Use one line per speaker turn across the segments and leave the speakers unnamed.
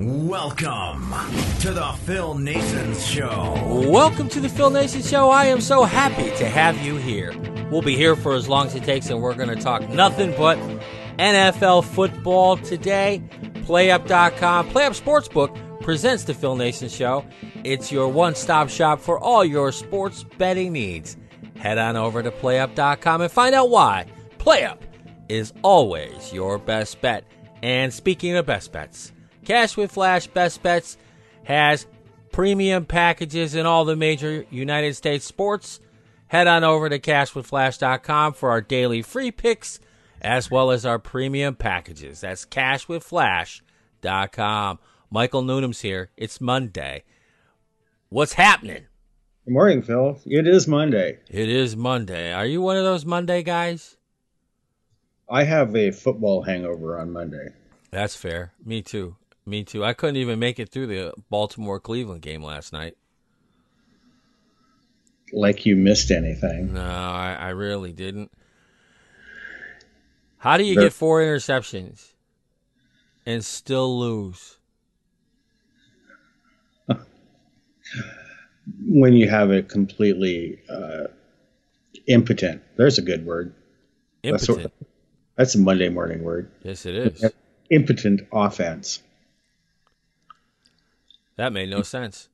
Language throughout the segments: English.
Welcome to the Phil Naessens Show.
Welcome to the Phil Naessens Show. I am so happy to have you here. We'll be here for as long as it takes, and we're going to talk nothing but NFL football today. PlayUp.com, PlayUp Sportsbook presents the Phil Naessens Show. It's your one stop shop for all your sports betting needs. Head on over to PlayUp.com and find out why PlayUp is always your best bet. And speaking of best bets, Cash with Flash Best Bets has premium packages in all the major United States sports. Head on over to cashwithflash.com for our daily free picks as well as our premium packages. That's cashwithflash.com. Michael Newnham's here. It's Monday. What's happening?
Good morning, Phil. It is Monday.
It is Monday. Are you one of those Monday guys?
I have a football hangover on Monday.
That's fair. Me too. Me too. I couldn't even make it through the Baltimore Cleveland game last night.
Like you missed anything.
No, I, I really didn't. How do you get four interceptions and still lose?
when you have it completely uh, impotent. There's a good word.
Impotent.
That's, that's a Monday morning word.
Yes, it is.
Impotent offense.
That made no sense.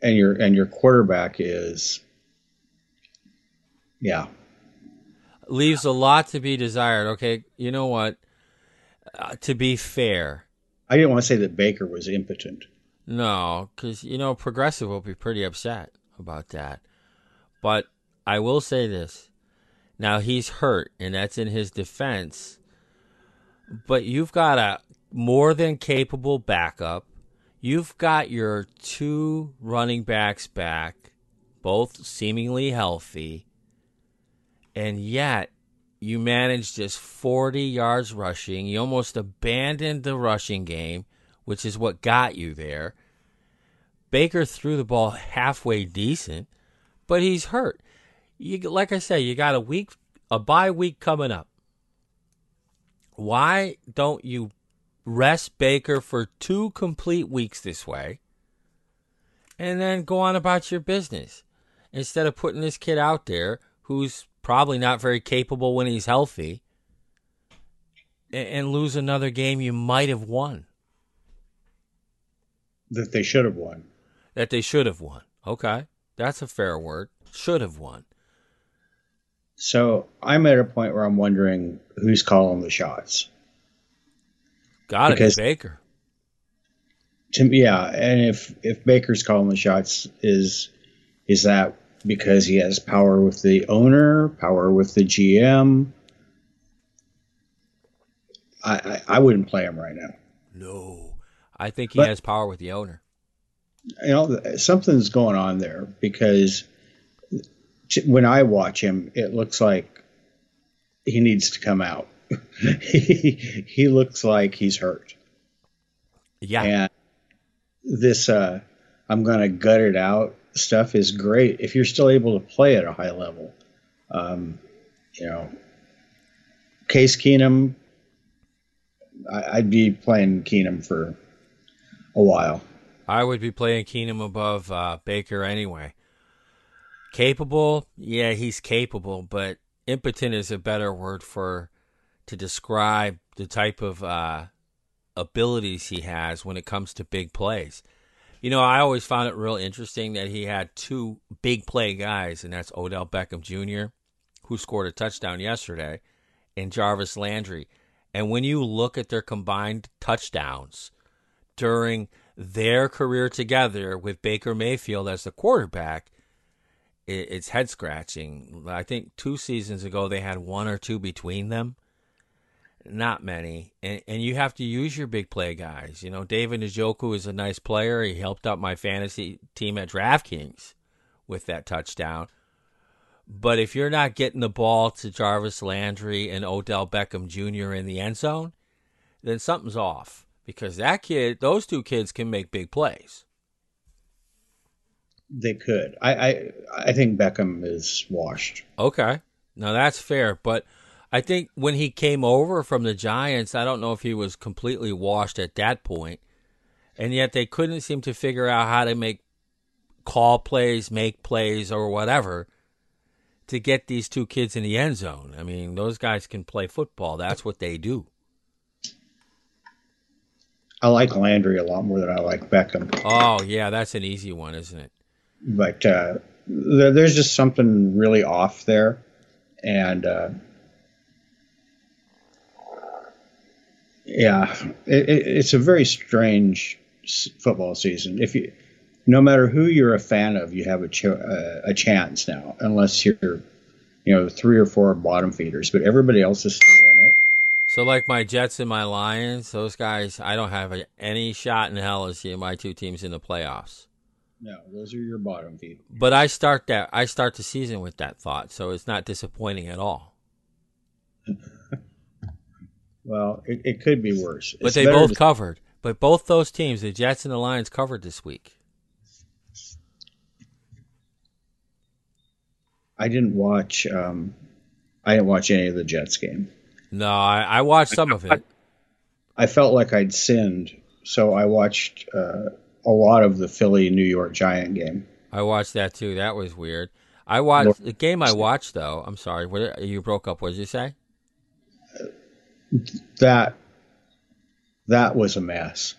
And your and your quarterback is, yeah,
leaves a lot to be desired. Okay, you know what? Uh, to be fair,
I didn't want to say that Baker was impotent.
No, because you know progressive will be pretty upset about that. But I will say this: now he's hurt, and that's in his defense. But you've got a more than capable backup You've got your two running backs back, both seemingly healthy, and yet you managed just 40 yards rushing. You almost abandoned the rushing game, which is what got you there. Baker threw the ball halfway decent, but he's hurt. You, like I say, you got a week, a bye week coming up. Why don't you rest Baker for two complete weeks this way, and then go on about your business instead of putting this kid out there who's probably not very capable when he's healthy and, lose another game you might have won.
That they should have won.
That they should have won. Okay. That's a fair word. Should have won.
So I'm at a point where I'm wondering who's calling the shots.
Got to be Baker.
To, yeah, and if if Baker's calling the shots, is is that because he has power with the owner, power with the GM? I I, I wouldn't play him right now.
No, I think he
but,
has power with the owner.
You know, something's going on there because when I watch him, it looks like he needs to come out. He he looks like he's hurt.
Yeah.
And this uh I'm gonna gut it out stuff is great if you're still able to play at a high level. Um, you know, Case Keenum, I, would be playing Keenum for a while.
I would be playing Keenum above uh, Baker anyway. Capable, yeah, he's capable, but impotent is a better word for to describe the type of uh, abilities he has when it comes to big plays. You know, I always found it real interesting that he had two big play guys, and that's Odell Beckham Jr., who scored a touchdown yesterday, and Jarvis Landry. And when you look at their combined touchdowns during their career together with Baker Mayfield as the quarterback, it's head scratching. I think two seasons ago they had one or two between them. Not many. And, and you have to use your big play guys. You know, David Njoku is a nice player. He helped out my fantasy team at DraftKings with that touchdown. But if you're not getting the ball to Jarvis Landry and Odell Beckham Jr. in the end zone, then something's off because that kid, those two kids can make big plays.
They could. I I, I think Beckham is washed.
Okay. Now that's fair, but I think when he came over from the Giants, I don't know if he was completely washed at that point. And yet they couldn't seem to figure out how to make call plays, make plays or whatever to get these two kids in the end zone. I mean, those guys can play football. That's what they do.
I like Landry a lot more than I like Beckham.
Oh, yeah, that's an easy one, isn't it?
But uh, there, there's just something really off there. And uh, yeah, it, it, it's a very strange football season. If you no matter who you're a fan of, you have a, ch- uh, a chance now, unless you're, you know, three or four bottom feeders. But everybody else is still in it.
So, like my Jets and my Lions, those guys, I don't have a, any shot in hell of seeing my two teams in the playoffs.
No, those are your bottom feed.
But I start that I start the season with that thought, so it's not disappointing at all.
well, it, it could be worse.
But it's they both to... covered. But both those teams, the Jets and the Lions, covered this week.
I didn't watch. Um, I didn't watch any of the Jets game.
No, I, I watched some of it.
I, I, felt like I'd sinned, so I watched uh, a lot of the Philly New York Giant game.
I watched that too. That was weird. I watched the game. I watched though. I'm sorry. What you broke up? What did you say?
That that was a mess.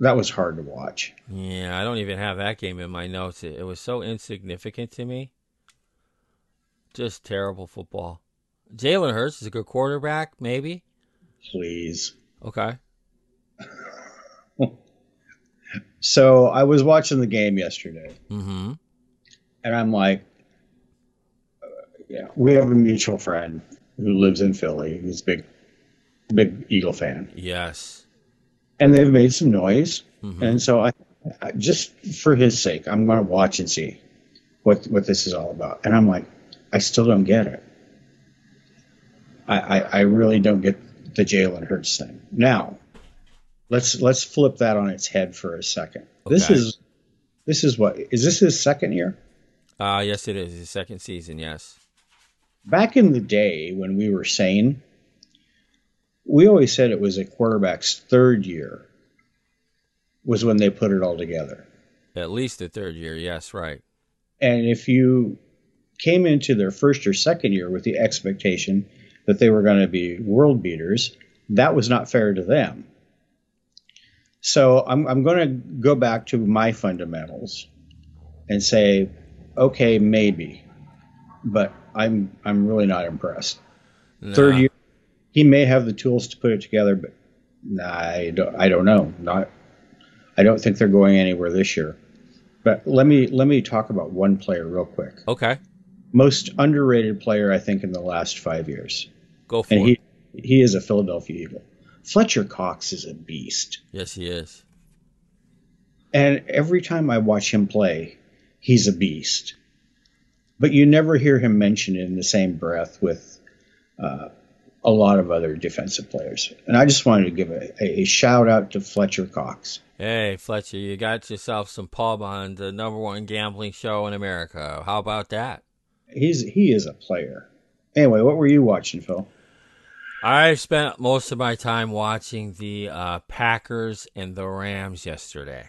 That was hard to watch.
Yeah, I don't even have that game in my notes. It, it was so insignificant to me. Just terrible football. Jalen Hurts is a good quarterback, maybe.
Please.
Okay.
so I was watching the game yesterday,
mm-hmm.
and I'm like, uh, yeah, we have a mutual friend who lives in Philly. He's a big, big Eagle fan.
Yes.
And they've made some noise,
mm-hmm.
and so I, I, just for his sake, I'm going to watch and see what what this is all about. And I'm like, I still don't get it. I, I, I really don't get the Jalen Hurts thing. Now, let's let's flip that on its head for a second. Okay. This is this is what is this his second year?
Uh yes it is. His second season, yes.
Back in the day when we were sane, we always said it was a quarterback's third year was when they put it all together.
At least the third year, yes, right.
And if you came into their first or second year with the expectation that they were going to be world beaters, that was not fair to them. So I'm, I'm going to go back to my fundamentals and say, okay, maybe, but I'm I'm really not impressed. Nah. Third year, he may have the tools to put it together, but I don't I don't know. Not I don't think they're going anywhere this year. But let me let me talk about one player real quick.
Okay
most underrated player I think in the last five years.
Go for
and
it.
He, he is a Philadelphia Eagle. Fletcher Cox is a beast.
Yes, he is.
And every time I watch him play, he's a beast. But you never hear him mentioned in the same breath with uh, a lot of other defensive players. And I just wanted to give a, a, shout out to Fletcher Cox.
Hey, Fletcher, you got yourself some pub on the number one gambling show in America. How about that?
he's he is a player. Anyway, what were you watching, Phil?
I spent most of my time watching the uh, Packers and the Rams yesterday.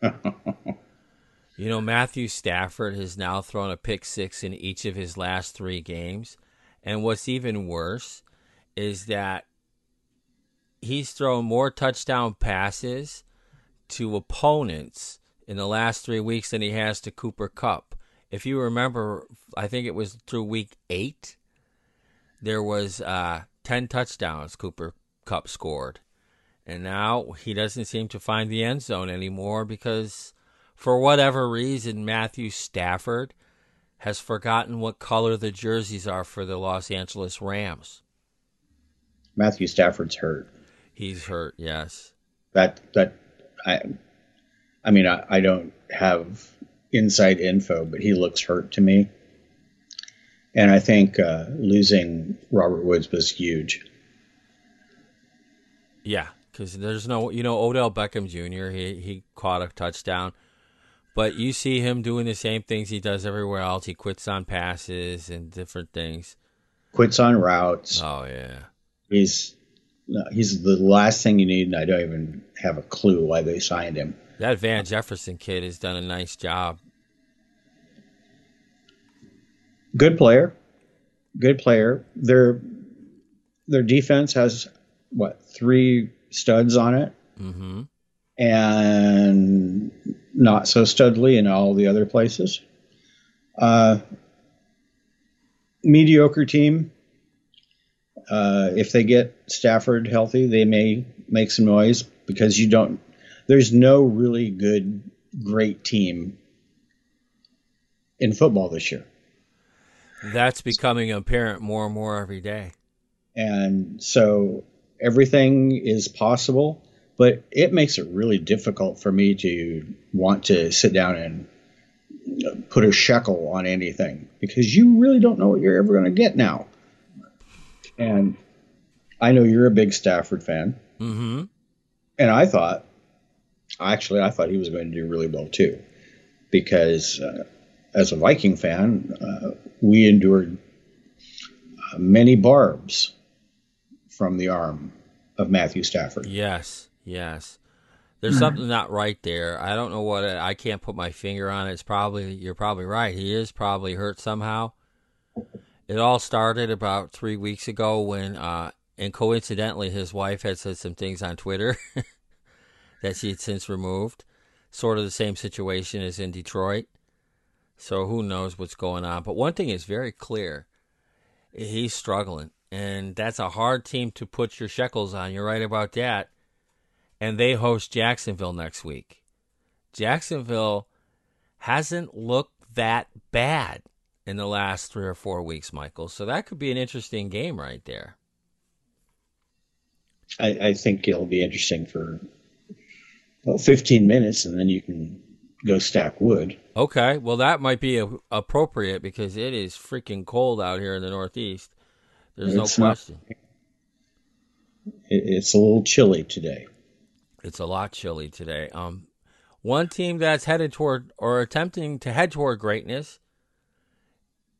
you know, Matthew Stafford has now thrown a pick six in each of his last three games. And what's even worse is that he's thrown more touchdown passes to opponents in the last three weeks than he has to Cooper Kupp. if you remember, I think it was through week eight, there was uh, 10 touchdowns Cooper Kupp scored. And now he doesn't seem to find the end zone anymore because, for whatever reason, Matthew Stafford has forgotten what color the jerseys are for the Los Angeles Rams.
Matthew Stafford's hurt.
He's hurt, yes.
That that I I mean I, I don't have inside info, but he looks hurt to me. And I think uh, losing Robert Woods was huge.
Yeah, because there's no, you know, Odell Beckham Jr. He he caught a touchdown, but you see him doing the same things he does everywhere else. He quits on passes and different things.
Quits on routes.
Oh yeah,
he's he's the last thing you need, and I don't even have a clue why they signed him.
That Van Jefferson kid has done a nice job.
Good player, good player. Their their defense has what three studs on it,
mm-hmm.
And not so studly in all the other places. Uh, mediocre team. Uh, if they get Stafford healthy, they may make some noise because you don't. There's no really good, great team in football this year.
That's becoming apparent more and more every day.
And so everything is possible, but it makes it really difficult for me to want to sit down and put a shekel on anything because you really don't know what you're ever going to get now. And I know you're a big Stafford fan.
Mm-hmm.
And I thought, actually, I thought he was going to do really well too, because uh, as a Viking fan, uh, we endured uh, many barbs from the arm of Matthew Stafford.
Yes, yes. There's something not right there. I don't know what it, I can't put my finger on it. It's probably you're probably right. He is probably hurt somehow. It all started about three weeks ago when, uh, and coincidentally, his wife had said some things on Twitter that she had since removed. Sort of the same situation as in Detroit. So who knows what's going on? But one thing is very clear: he's struggling and that's a hard team to put your shekels on. You're right about that. And they host Jacksonville next week. Jacksonville hasn't looked that bad in the last three or four weeks, Michael. So that could be an interesting game right there.
I, I think it'll be interesting for well, 15 minutes, and then you can go stack wood.
Okay, well that might be a, appropriate because it is freaking cold out here in the Northeast. There's it's no question. Not,
it's a little chilly today.
It's a lot chilly today. Um, one team that's headed toward or attempting to head toward greatness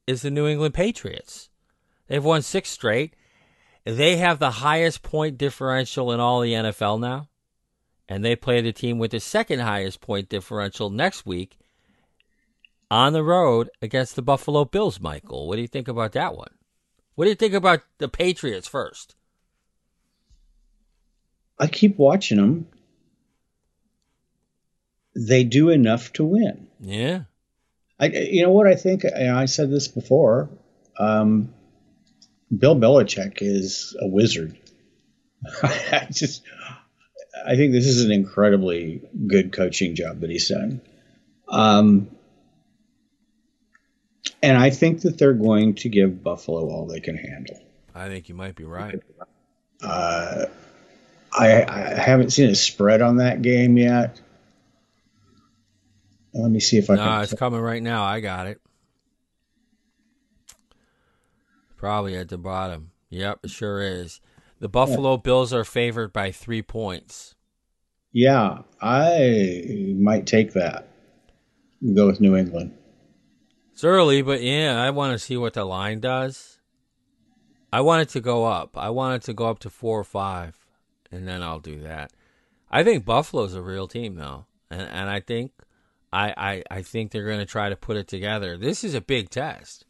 is the New England Patriots. They've won six straight. They have the highest point differential in all the NFL now. And they play the team with the second highest point differential next week on the road against the Buffalo Bills, Michael. What do you think about that one? What do you think about the Patriots first?
I keep watching them. They do enough to win.
Yeah.
I, you know what I think? I said this before. Um, Bill Belichick is a wizard. I just, I think this is an incredibly good coaching job that he's done. Um, and I think that they're going to give Buffalo all they can handle.
I think you might be right.
Uh, I, I haven't seen a spread on that game yet. Let me see if I can.
No, it's coming right now. I got it. Probably at the bottom. Yep, it sure is. The Buffalo yeah. Bills are favored by three points.
Yeah, I might take that. Go with New England.
It's early, but yeah, I want to see what the line does. I want it to go up. I want it to go up to four or five, and then I'll do that. I think Buffalo's a real team, though, and and I think I I, I think they're going to try to put it together. This is a big test.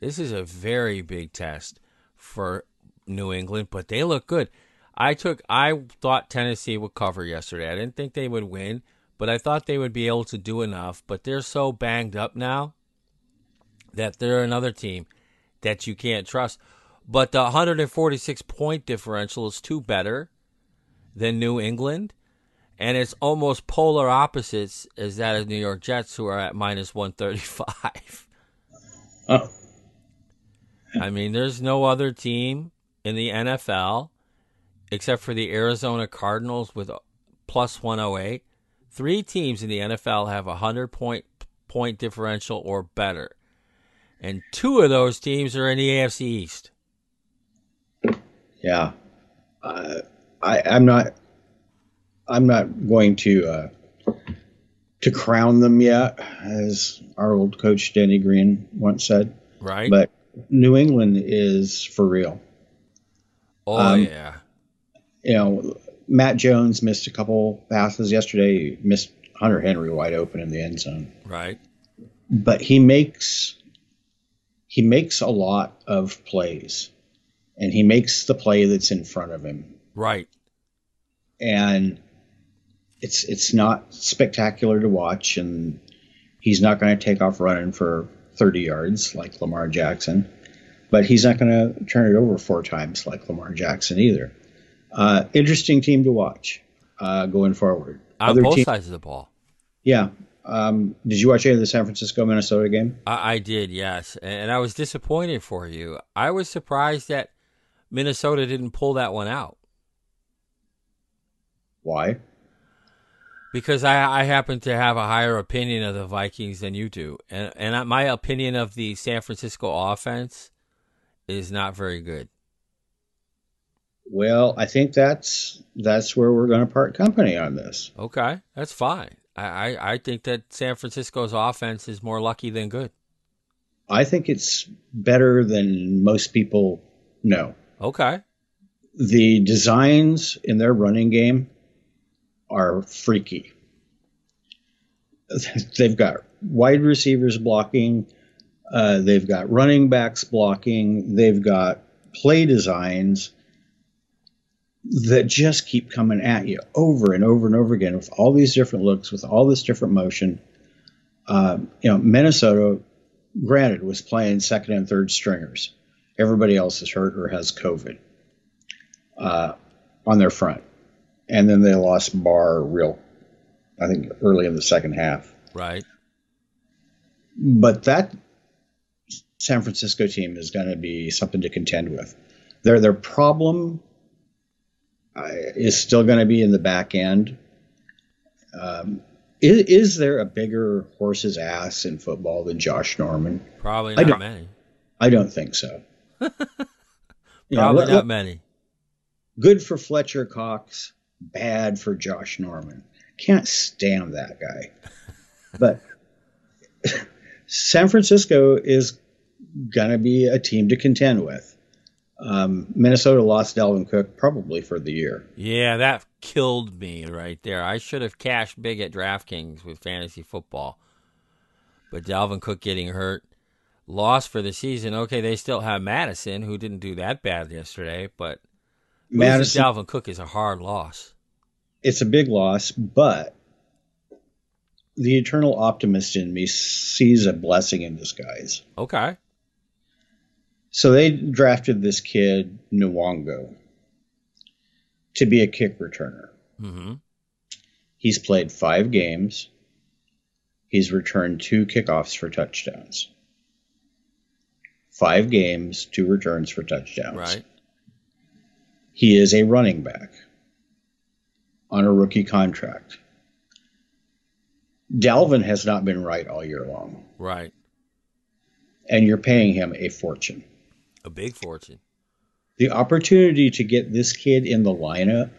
This is a very big test for New England, but they look good. I took I thought Tennessee would cover yesterday. I didn't think they would win, but I thought they would be able to do enough. But they're so banged up now that they're another team that you can't trust. but the 146 point differential is two better than New England, and it's almost polar opposites as that of New York Jets, who are at minus 135.
Oh,
I mean, there's no other team in the NFL except for the Arizona Cardinals with plus 108. Three teams in the NFL have a 100 point point differential or better. And two of those teams are in the AFC East.
yeah. Uh, I, I'm not. I'm not going to uh, to crown them yet, as our old coach Denny Green once said.
Right?
But New England is for real.
oh,
um,
yeah.
You know, Mac Jones missed a couple passes yesterday. He missed Hunter Henry wide open in the end zone.
Right.
but he makes he makes a lot of plays and he makes the play that's in front of him
Right.
and it's it's not spectacular to watch and he's not going to take off running for 30 yards like Lamar Jackson but he's not going to turn it over four times like Lamar Jackson either uh, interesting team to watch uh, going forward
On
Other
both
team-
sides of the ball.
yeah um, did you watch any of the San Francisco Minnesota game
I, I did, yes. And I was disappointed for you. I was surprised that Minnesota didn't pull that one out.
Why
because I, I happen to have a higher opinion of the Vikings than you do, and and my opinion of the San Francisco offense is not very good.
Well, I think that's that's where we're going to part company on this.
Okay, that's fine. I, I, I think that San Francisco's offense is more lucky than good.
I think it's better than most people know.
Okay,
The designs in their running game are freaky. They've got wide receivers blocking, uh, they've got running backs blocking, they've got play designs that just keep coming at you over and over and over again with all these different looks, with all this different motion. Um, you know, Minnesota, granted, was playing second and third stringers. Everybody else is hurt or has COVID uh, on their front. And then they lost Barr real, I think, early in the second half.
right.
But that San Francisco team is going to be something to contend with. Their their problem uh, is still going to be in the back end. Um, is, is there a bigger horse's ass in football than Josh Norman?
Probably
I
not
don't-
many.
I don't think so. You know,
Probably not
let-
many.
good for Fletcher Cox, bad for Josh Norman. Can't stand that guy. But San Francisco is going to be a team to contend with. Um, Minnesota lost Dalvin Cook probably for the year.
Yeah, that killed me right there. I should have cashed big at DraftKings with fantasy football. But Dalvin Cook getting hurt, lost for the season. Okay, they still have Mattison, who didn't do that bad yesterday, but
Mattison,
Dalvin Cook is a hard loss.
it's a big loss, but the eternal optimist in me sees a blessing in disguise.
Okay.
So they drafted this kid, Nwangwu, to be a kick returner.
Mm-hmm.
He's played five games. He's returned two kickoffs for touchdowns. Five games, two returns for touchdowns.
Right.
He is a running back on a rookie contract. Dalvin has not been right all year long,
Right.
and you're paying him a fortune.
A big fortune.
the opportunity to get this kid in the lineup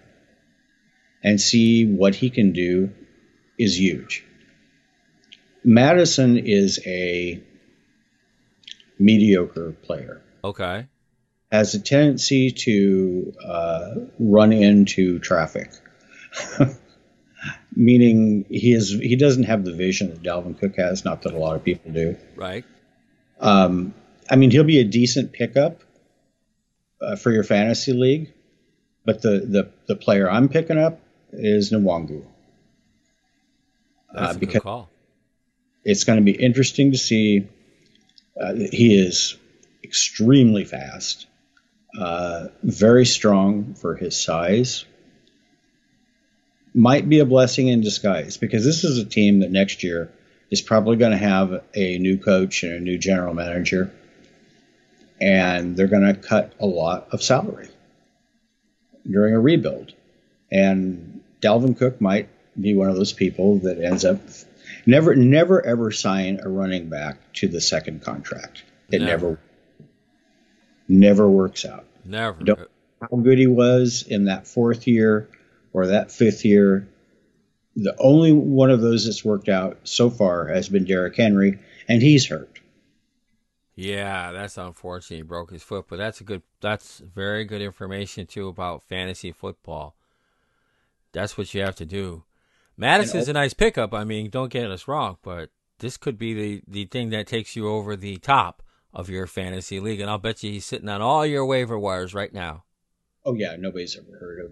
and see what he can do is huge. Mattison is a mediocre player,
Okay.
Has a tendency to uh, run into traffic. Meaning he is he doesn't have the vision that Dalvin Cook has, not that a lot of people do.
Right.
Um, I mean, he'll be a decent pickup uh, for your fantasy league, but the, the, the player I'm picking up is Nwangwu.
That's
Uh,
a good call.
It's going to be interesting to see. Uh, he is extremely fast. Uh, very strong for his size. Might be a blessing in disguise because this is a team that next year is probably going to have a new coach and a new general manager, and they're going to cut a lot of salary during a rebuild. And Dalvin Cook might be one of those people that ends up never, never ever sign a running back to the second contract. It
Never.
never, never works out.
Never.
Don't- How good he was in that fourth year or that fifth year. The only one of those that's worked out so far has been Derrick Henry, and he's hurt.
Yeah, that's unfortunate. He broke his foot, but that's a good. That's very good information too about fantasy football. That's what you have to do. Mattison's a nice pickup. I mean, don't get us wrong, but this could be the the thing that takes you over the top of your fantasy league, and I'll bet you he's sitting on all your waiver wires right now.
Oh yeah, nobody's ever heard of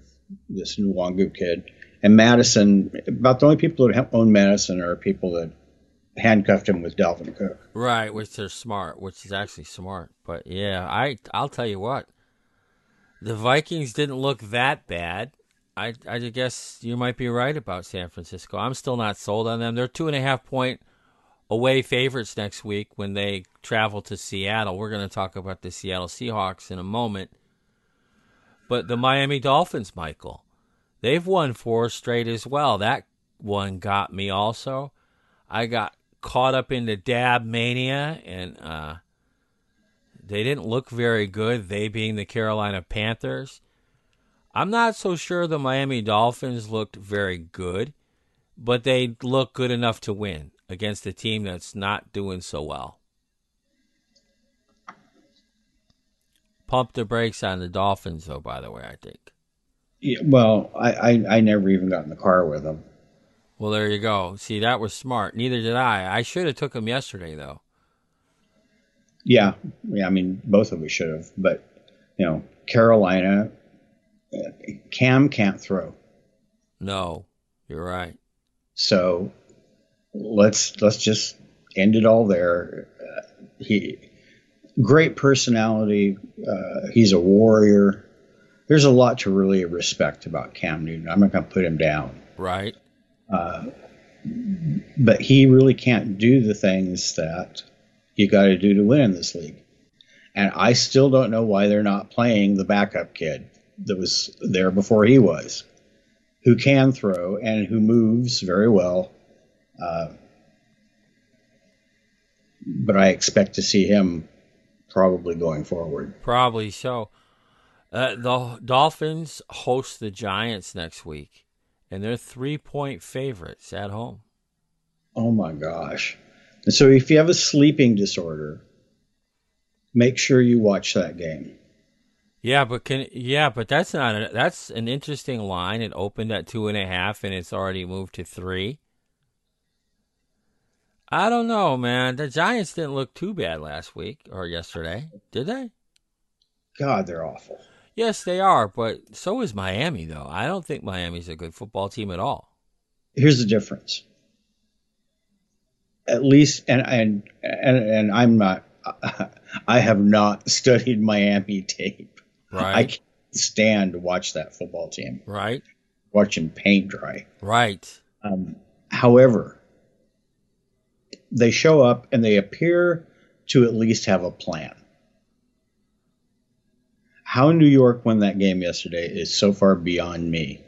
this Nwangwu kid. And Mattison, about the only people that own Mattison are people that handcuffed him with Dalvin Cook.
Right, which they're smart, which is actually smart. But yeah, I I'll tell you what, the Vikings didn't look that bad. I I guess you might be right about San Francisco. I'm still not sold on them. They're two and a half point away favorites next week when they travel to Seattle. We're going to talk about the Seattle Seahawks in a moment. But the Miami Dolphins, Michael, they've won four straight as well. That one got me also. I got caught up in the dab mania and uh, they didn't look very good, they being the Carolina Panthers. I'm not so sure the Miami Dolphins looked very good, but they looked good enough to win against a team that's not doing so well. Pump the brakes on the Dolphins, though, by the way, I think.
Yeah, well, I, I, I never even got in the car with them.
Well, there you go. See, that was smart. Neither did I. I should have took him yesterday, though.
Yeah, yeah. I mean, both of us should have, but you know, Carolina, uh, Cam can't throw,
No, you're right.
so let's let's just end it all there. Uh, he great personality. Uh, he's a warrior. There's a lot to really respect about Cam Newton. I'm not going to put him down.
Right.
but he really can't do the things that you got to do to win in this league. And I still don't know why they're not playing the backup kid that was there before he was, who can throw and who moves very well. Uh, but I expect to see him probably going forward.
Probably so. Uh, the Dolphins host the Giants next week, and they're three point favorites at home.
Oh my gosh. And so if you have a sleeping disorder, make sure you watch that game.
Yeah, but can yeah, but that's not a, that's an interesting line. It opened at two and a half, and it's already moved to three. I don't know, man. The Giants didn't look too bad last week or yesterday, did they?
God, they're awful.
Yes, they are, but so is Miami, though. I don't think Miami's a good football team at all.
Here's the difference. At least, and and and, and I'm not. I have not studied Miami tape.
Right.
I can't stand to watch that football team.
right,
Watching paint dry.
right.
Um, however, they show up and they appear to at least have a plan. How New York won that game yesterday is so far beyond me.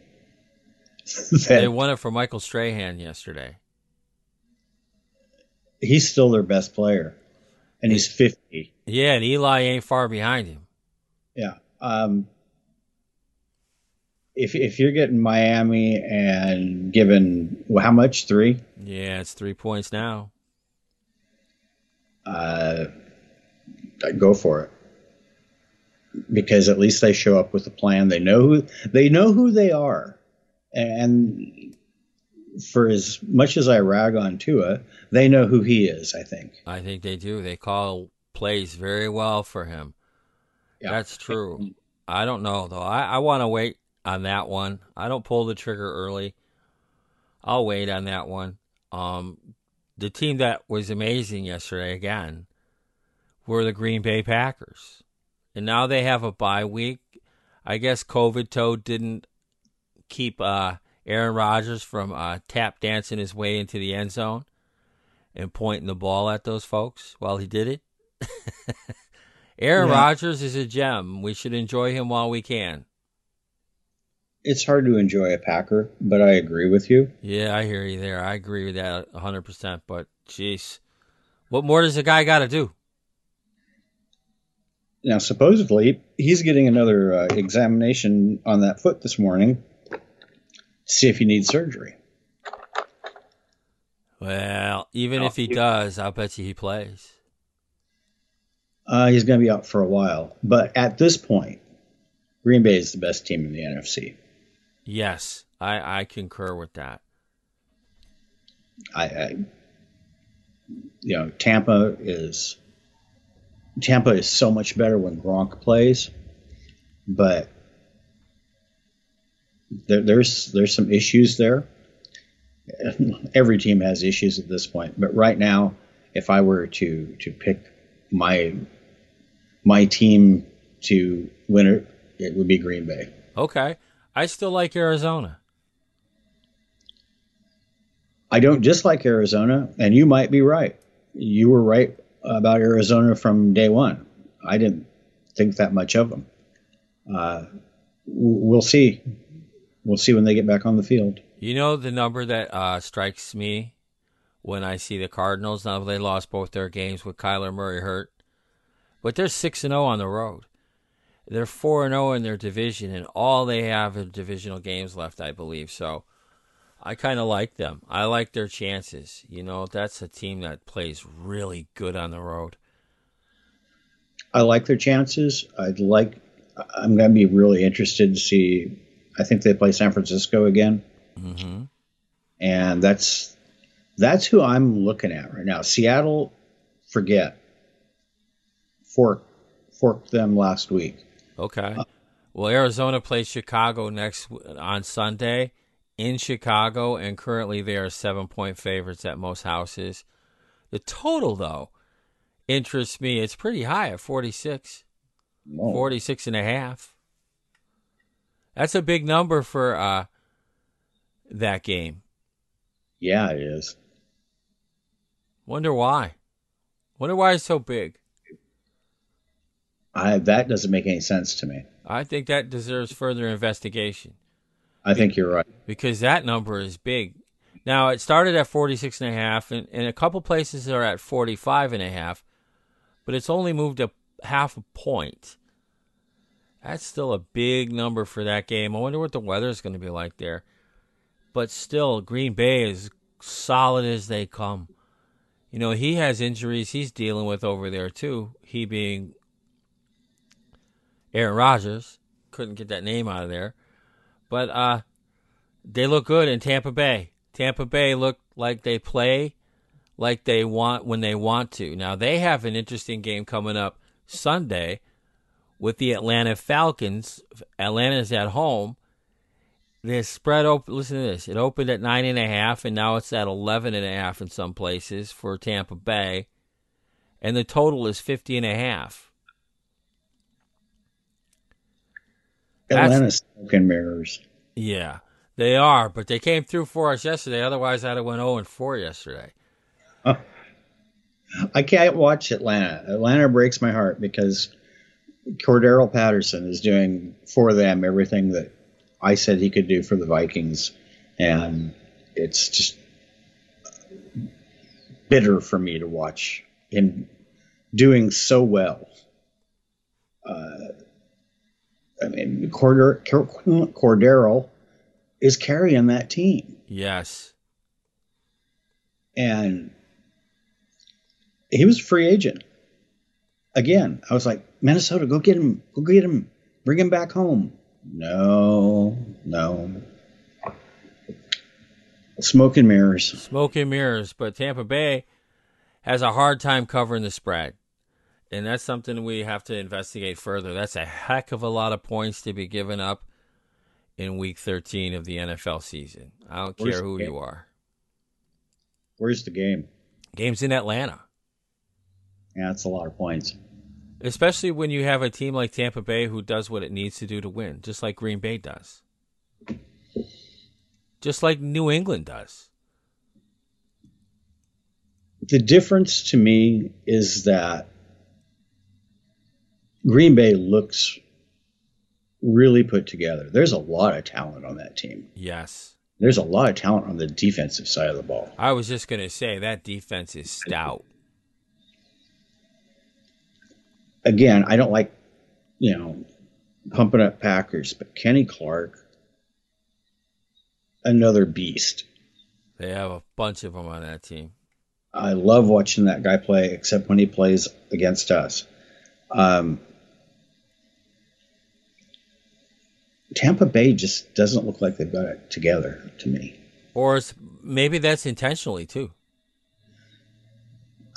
They won it for Michael Strahan yesterday.
he's still their best player, and he's 50.
Yeah, and Eli ain't far behind him.
Yeah. Um, if if you're getting Miami and given well, how much three,
Yeah, it's three points now.
Uh, go for it. Because at least they show up with a plan. They know who they know who they are, and for as much as I rag on Tua, they know who he is. I think.
I think they do. They call plays very well for him.
Yeah.
That's true. I don't know though. I, I want to wait on that one. I don't pull the trigger early. I'll wait on that one. Um, the team that was amazing yesterday again were the Green Bay Packers. and now they have a bye week. I guess COVID Toad didn't keep uh, Aaron Rodgers from uh, tap dancing his way into the end zone and pointing the ball at those folks while he did it. Aaron
Yeah.
Rodgers is a gem. We should enjoy him while we can.
It's hard to enjoy a Packer, but I agree with you.
Yeah, I hear you there. I agree with that 100%. But, jeez, what more does a guy got to do?
Now, supposedly, he's getting another uh, examination on that foot this morning to see if he needs surgery.
Well, even if he does, I'll bet you he plays.
Uh, he's going to be out for a while. But at this point, Green Bay is the best team in the NFC.
Yes, I, I concur with that.
I, I you know, Tampa is Tampa is so much better when Gronk plays, but there, there's there's some issues there. Every team has issues at this point, but right now, if I were to to pick my my team to win it, it would be Green Bay.
Okay. I still like Arizona.
I don't dislike Arizona, and you might be right. You were right about Arizona from day one. I didn't think that much of them. Uh, we'll see. We'll see when they get back on the field.
You know the number that uh, strikes me when I see the Cardinals. Now they lost both their games with Kyler Murray hurt, but they're six and zero on the road. They're four and zero in their division, and all they have are divisional games left, I believe. So I kind of like them. I like their chances. You know, that's a team that plays really good on the road.
I like their chances. I'd like. I'm going to be really interested to see. I think they play San Francisco again,
hmm
and that's that's who I'm looking at right now. Seattle, forget. Fork forked them last week.
Okay. Well, Arizona plays Chicago next on Sunday in Chicago, and currently they are seven point favorites at most houses. The total, though, interests me. It's pretty high at 46,
Whoa.
46 and a half. That's a big number for uh, that game.
Yeah, it is.
Wonder why. Wonder why it's so big.
I that doesn't make any sense to me.
I think that deserves further investigation.
I think you're right.
because that number is big. Now it started at 46 and a half and, and a couple places are at 45 and a half, but it's only moved a half a point. That's still a big number for that game. I wonder what the weather is going to be like there. But still, Green Bay is solid as they come. You know, he has injuries he's dealing with over there too. He being Aaron Rodgers. Couldn't get that name out of there. But uh they look good in Tampa Bay. Tampa Bay look like they play like they want when they want to. Now they have an interesting game coming up Sunday with the Atlanta Falcons. Atlanta's at home. The spread open. Listen to this. It opened at nine and a half, and now it's at eleven and a half in some places for Tampa Bay, and the total is fifty and a half.
Atlanta's smoke and mirrors.
Yeah, they are, but they came through for us yesterday. Otherwise, I'd have went zero and four yesterday.
I can't watch Atlanta. Atlanta breaks my heart because Cordarrelle Patterson is doing for them everything that I said he could do for the Vikings, and it's just bitter for me to watch him doing so well. Uh, I mean, Corder, Cordarrelle is carrying that team.
Yes,
and he was a free agent. Again, I was like, Minnesota, go get him, go get him, bring him back home. No, no. Smoke and mirrors.
smoke and mirrors. But Tampa Bay has a hard time covering the spread, and that's something we have to investigate further. That's a heck of a lot of points to be given up in Week 13 of the NFL season. I don't
Where's
care who you are.
Where's the game?
Game's in Atlanta.
Yeah, that's a lot of points.
Especially when you have a team like Tampa Bay who does what it needs to do to win, just like Green Bay does. Just like New England does.
The difference to me is that Green Bay looks really put together. There's a lot of talent on that team.
Yes.
There's a lot of talent on the defensive side of the ball.
I was just going to say that defense is stout.
Again, I don't like, you know, pumping up Packers, but Kenny Clark, another beast.
They have a bunch of them on that team.
I love watching that guy play, except when he plays against us. Um, Tampa Bay just doesn't look like they've got it together to me.
Or maybe that's intentionally too.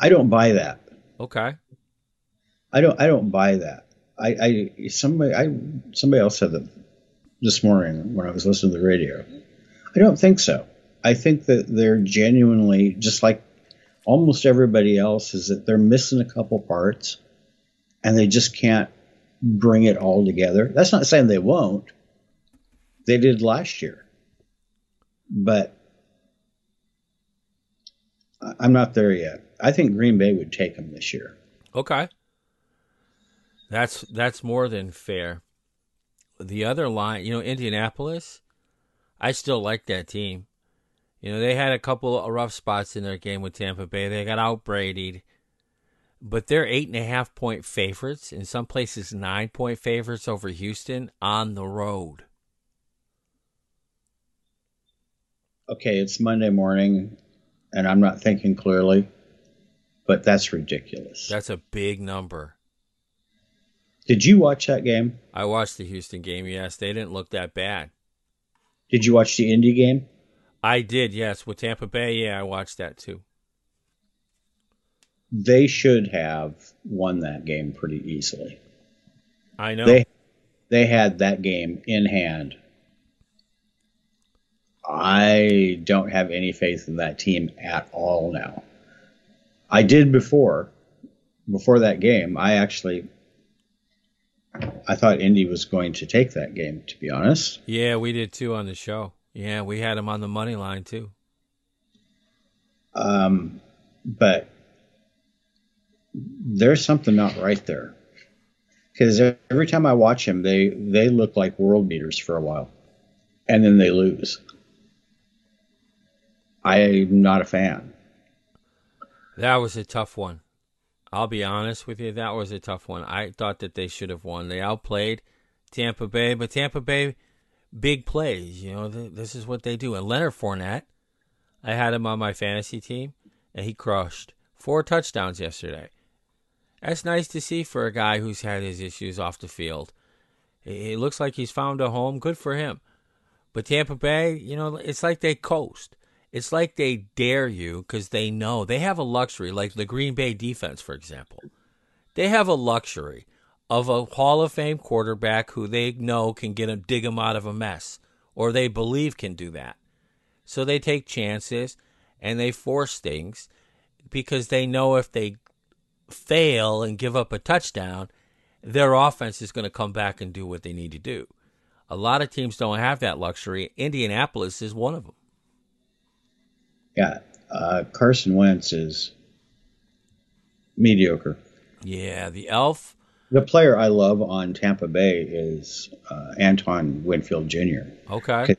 I don't buy that.
Okay.
I don't. I don't buy that. I, I somebody I somebody else said that this morning when I was listening to the radio. I don't think so. I think that they're genuinely just like almost everybody else is that they're missing a couple parts and they just can't bring it all together. That's not saying they won't. They did last year. But I'm not there yet. I think Green Bay would take them this year.
Okay. That's that's more than fair. The other line, you know, Indianapolis, I still like that team. You know, they had a couple of rough spots in their game with Tampa Bay. They got out Brady'd. But they're eight and a half point favorites, in some places nine point favorites over Houston on the road.
Okay, it's Monday morning and I'm not thinking clearly, but that's ridiculous.
That's a big number.
Did you watch that game?
I watched the Houston game, yes. They didn't look that bad.
Did you watch the Indy game?
I did, yes. With Tampa Bay, yeah, I watched that too.
They should have won that game pretty easily.
I know.
They they had that game in hand. I don't have any faith in that team at all now. I did before before that game. I actually I thought Indy was going to take that game, to be honest.
Yeah, we did too on the show. Yeah, we had him on the money line too.
Um, but there's something not right there because every time I watch him, they they look like world beaters for a while, and then they lose. I'm not a fan.
That was a tough one. I'll be honest with you, that was a tough one. I thought that they should have won. They outplayed Tampa Bay, but Tampa Bay, big plays. You know, th- this is what they do. And Leonard Fournette, I had him on my fantasy team, and he crushed four touchdowns yesterday. That's nice to see for a guy who's had his issues off the field. It looks like he's found a home. Good for him. But Tampa Bay, you know, it's like they coast. It's like they dare you because they know they have a luxury, like the Green Bay defense, for example. They have a luxury of a Hall of Fame quarterback who they know can get him, dig them out of a mess, or they believe can do that. So they take chances and they force things because they know if they fail and give up a touchdown, their offense is going to come back and do what they need to do. A lot of teams don't have that luxury. Indianapolis is one of them.
Yeah, uh, Carson Wentz is mediocre.
Yeah, the elf.
The player I love on Tampa Bay is uh, Antoine Winfield Jr.
Okay.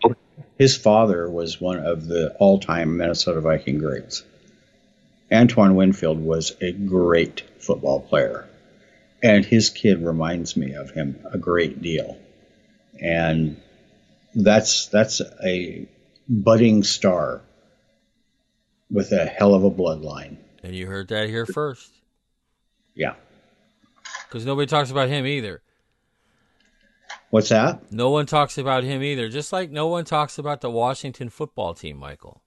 His father was one of the all-time Minnesota Viking greats. Antoine Winfield was a great football player, and his kid reminds me of him a great deal. And that's that's a budding star with a hell of a bloodline.
And you heard that here first.
Yeah.
Because nobody talks about him either.
What's that?
No one talks about him either. Just like no one talks about the Washington football team, Michael.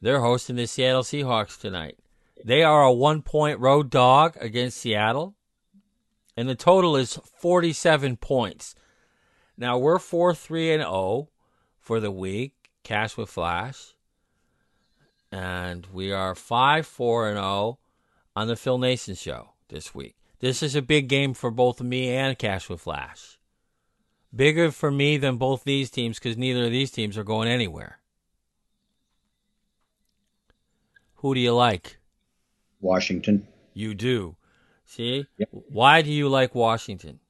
They're hosting the Seattle Seahawks tonight. They are a one point road dog against Seattle. And the total is 47 points. Now we're 4 3 and 0 for the week. Cash with Flash and we are 5 4 and 0 on the Phil Naessens show this week. This is a big game for both me and Cash with Flash. Bigger for me than both these teams because neither of these teams are going anywhere. Who do you like?
Washington.
You do. See?
Yep.
Why do you like Washington?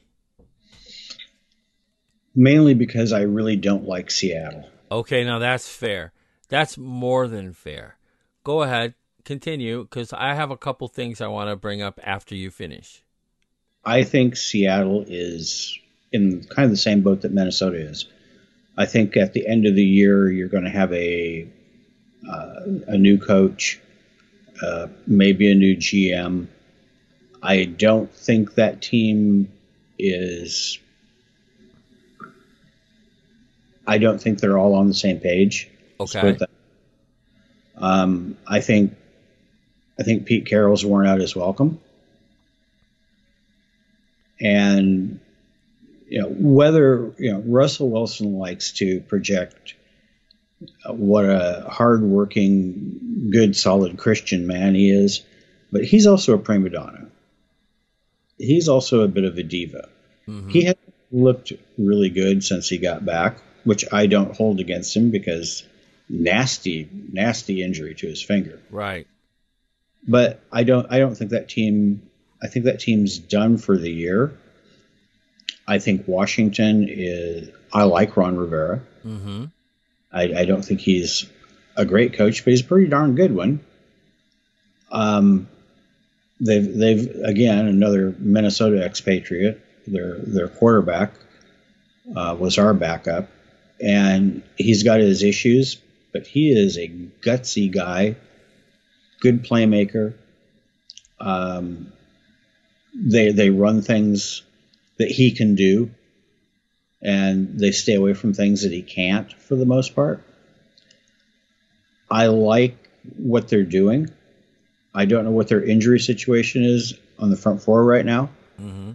Mainly because I really don't like Seattle.
Okay, now that's fair. That's more than fair. Go ahead, continue, because I have a couple things I want to bring up after you finish.
I think Seattle is in kind of the same boat that Minnesota is. I think at the end of the year, you're going to have a uh, a new coach, uh, maybe a new GM. I don't think that team is. I don't think they're all on the same page.
Okay.
Um, I think, I think Pete Carroll's worn out his welcome, and you know whether you know Russell Wilson likes to project uh, what a hardworking, good, solid Christian man he is, but he's also a prima donna. He's also a bit of a diva. He has looked really good since he got back, which I don't hold against him because nasty, nasty injury to his finger.
Right.
But I don't, I don't think that team. I think that team's done for the year. I think Washington is. I like Ron Rivera.
Mm-hmm.
I, I don't think he's a great coach, but he's a pretty darn good one. Um, they've they've again another Minnesota expatriate. Their their quarterback uh, was our backup, and he's got his issues, but he is a gutsy guy, good playmaker. Um, they they run things that he can do and they stay away from things that he can't for the most part. I like what they're doing. I don't know what their injury situation is on the front four right now,
Mm-hmm.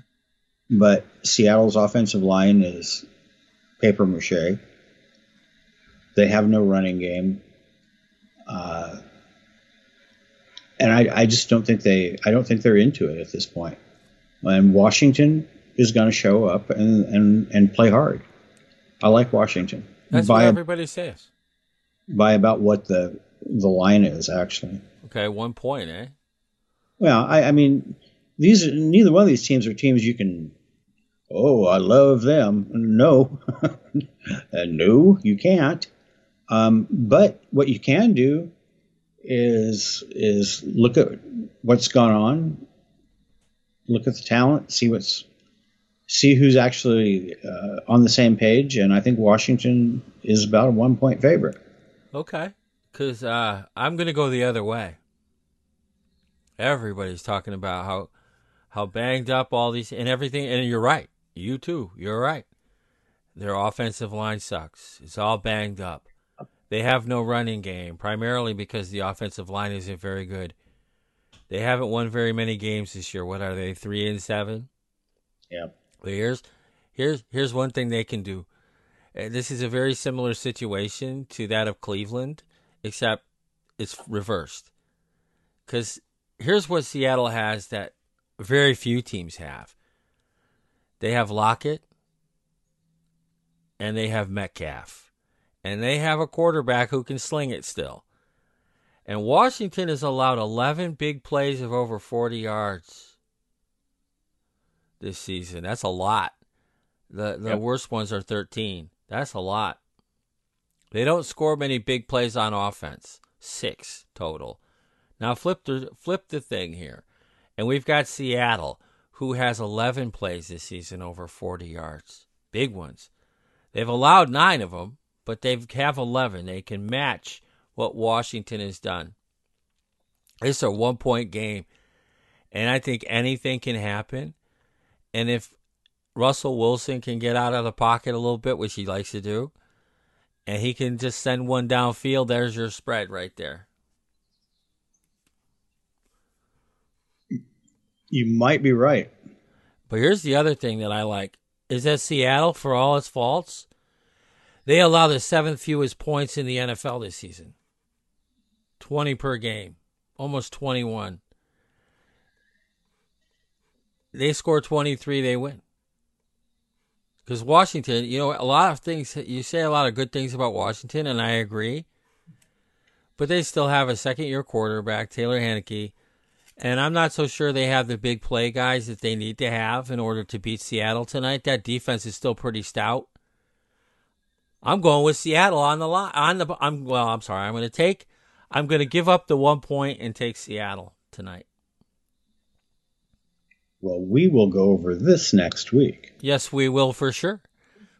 but Seattle's offensive line is paper mache. They have no running game. Uh, and I, I just don't think they I don't think they're into it at this point. And Washington is going to show up and, and, and play hard. I like Washington
That's
by
what everybody says.
by about what the the line is actually.
Okay, one point, eh?
Well, I, I mean, these neither one of these teams are teams you can. Oh, I love them. No, no, you can't. Um, but what you can do is is look at what's gone on, look at the talent, see what's see who's actually uh, on the same page, and I think Washington is about a one point favorite.
Okay. Because uh, I'm going to go the other way. Everybody's talking about how how banged up all these and everything, and you're right. You too. You're right. Their offensive line sucks. It's all banged up. They have no running game, primarily because the offensive line isn't very good. They haven't won very many games this year. What are they? Three and seven.
Yeah.
But here's here's here's one thing they can do. Uh, This is a very similar situation to that of Cleveland, except it's reversed. Because here's what Seattle has that very few teams have. They have Lockett, and they have Metcalf, and they have a quarterback who can sling it still. And Washington has allowed 11 big plays of over 40 yards this season. That's a lot. The the
Yep.
worst ones are 13. That's a lot. They don't score many big plays on offense. 6 total. Now flip the flip the thing here. And we've got Seattle who has 11 plays this season over 40 yards. Big ones. They've allowed 9 of them, but they have 11. They can match what Washington has done. It's a one point game. And I think anything can happen. And if Russell Wilson can get out of the pocket a little bit, which he likes to do, and he can just send one downfield, there's your spread right there.
You might be right.
But here's the other thing that I like is that Seattle, for all its faults, they allow the seventh fewest points in the NFL this season. 20 per game, almost 21. they score 23, they win. Because Washington, you know, a lot of things, you say a lot of good things about Washington, and I agree. But they still have a second year quarterback, Taylor Heinicke. And I'm not so sure they have the big play guys that they need to have in order to beat Seattle tonight. That defense is still pretty stout. I'm going with Seattle on the line. On the, I'm well. I'm sorry. I'm going to take. I'm going to give up the one point and take Seattle tonight.
Well, we will go over this next week.
Yes, we will for sure,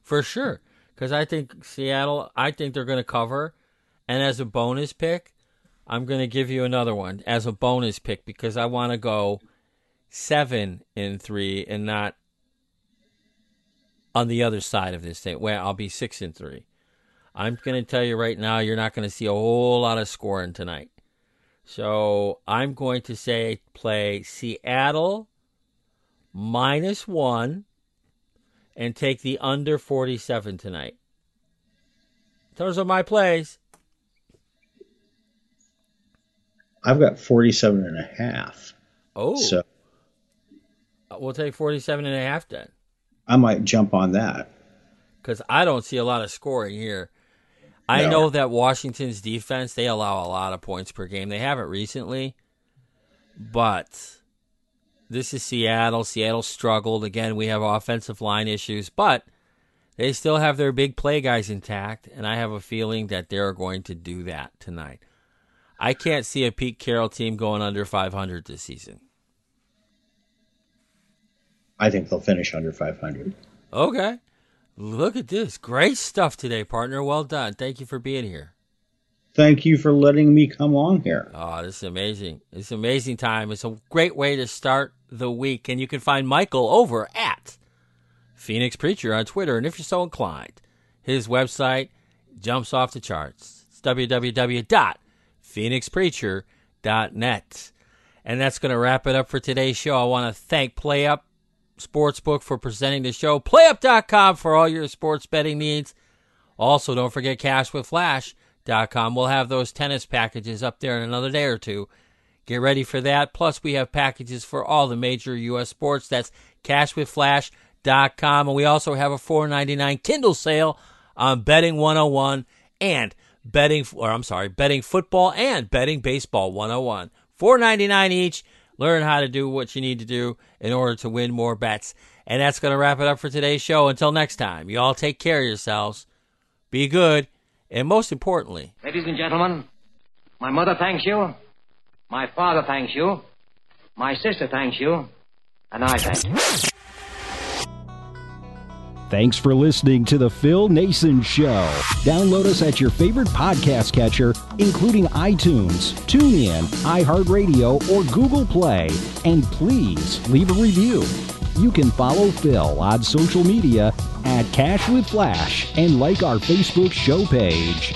for sure. Because I think Seattle. I think they're going to cover. And as a bonus pick, I'm going to give you another one as a bonus pick because I want to go seven in three and not on the other side of this thing where I'll be six and three. I'm going to tell you right now, you're not going to see a whole lot of scoring tonight. So I'm going to say play Seattle minus one and take the under 47 tonight. Those are my plays.
I've got 47 and a half.
Oh.
So uh,
we'll take 47 and a half then.
I might jump on that.
Because I don't see a lot of scoring here. I
No.
know that Washington's defense, they allow a lot of points per game. They haven't recently. But this is Seattle. Seattle struggled. Again, we have offensive line issues, but they still have their big play guys intact, and I have a feeling that they're going to do that tonight. I can't see a Pete Carroll team going under 500 this season.
I think they'll finish under 500.
Okay. Look at this. Great stuff today, partner. Well done. Thank you for being here.
Thank you for letting me come on here.
Oh, this is amazing. It's an amazing time. It's a great way to start the week. And you can find Michael over at Phoenix Preacher on Twitter. And if you're so inclined, his website jumps off the charts. It's www.phoenixpreacher.net. And that's going to wrap it up for today's show. I want to thank PlayUp Sportsbook for presenting the show. PlayUp.com for all your sports betting needs. Also, don't forget cashwithflash.com. We'll have those tennis packages up there in another day or two. Get ready for that. Plus, we have packages for all the major U.S. sports. That's cashwithflash.com. And we also have a $4.99 Kindle sale on Betting 101 and betting, or I'm sorry, betting football and betting baseball 101. $4.99 each. Learn how to do what you need to do in order to win more bets. And that's going to wrap it up for today's show. Until next time, you all take care of yourselves. Be good. And most importantly,
Ladies and gentlemen, my mother thanks you, my father thanks you, my sister thanks you, and I thank you.
Thanks for listening to The Phil Naessens Show. Download us at your favorite podcast catcher, including iTunes, TuneIn, iHeartRadio, or Google Play. And please leave a review. You can follow Phil on social media at Cash with Flash and like our Facebook show page.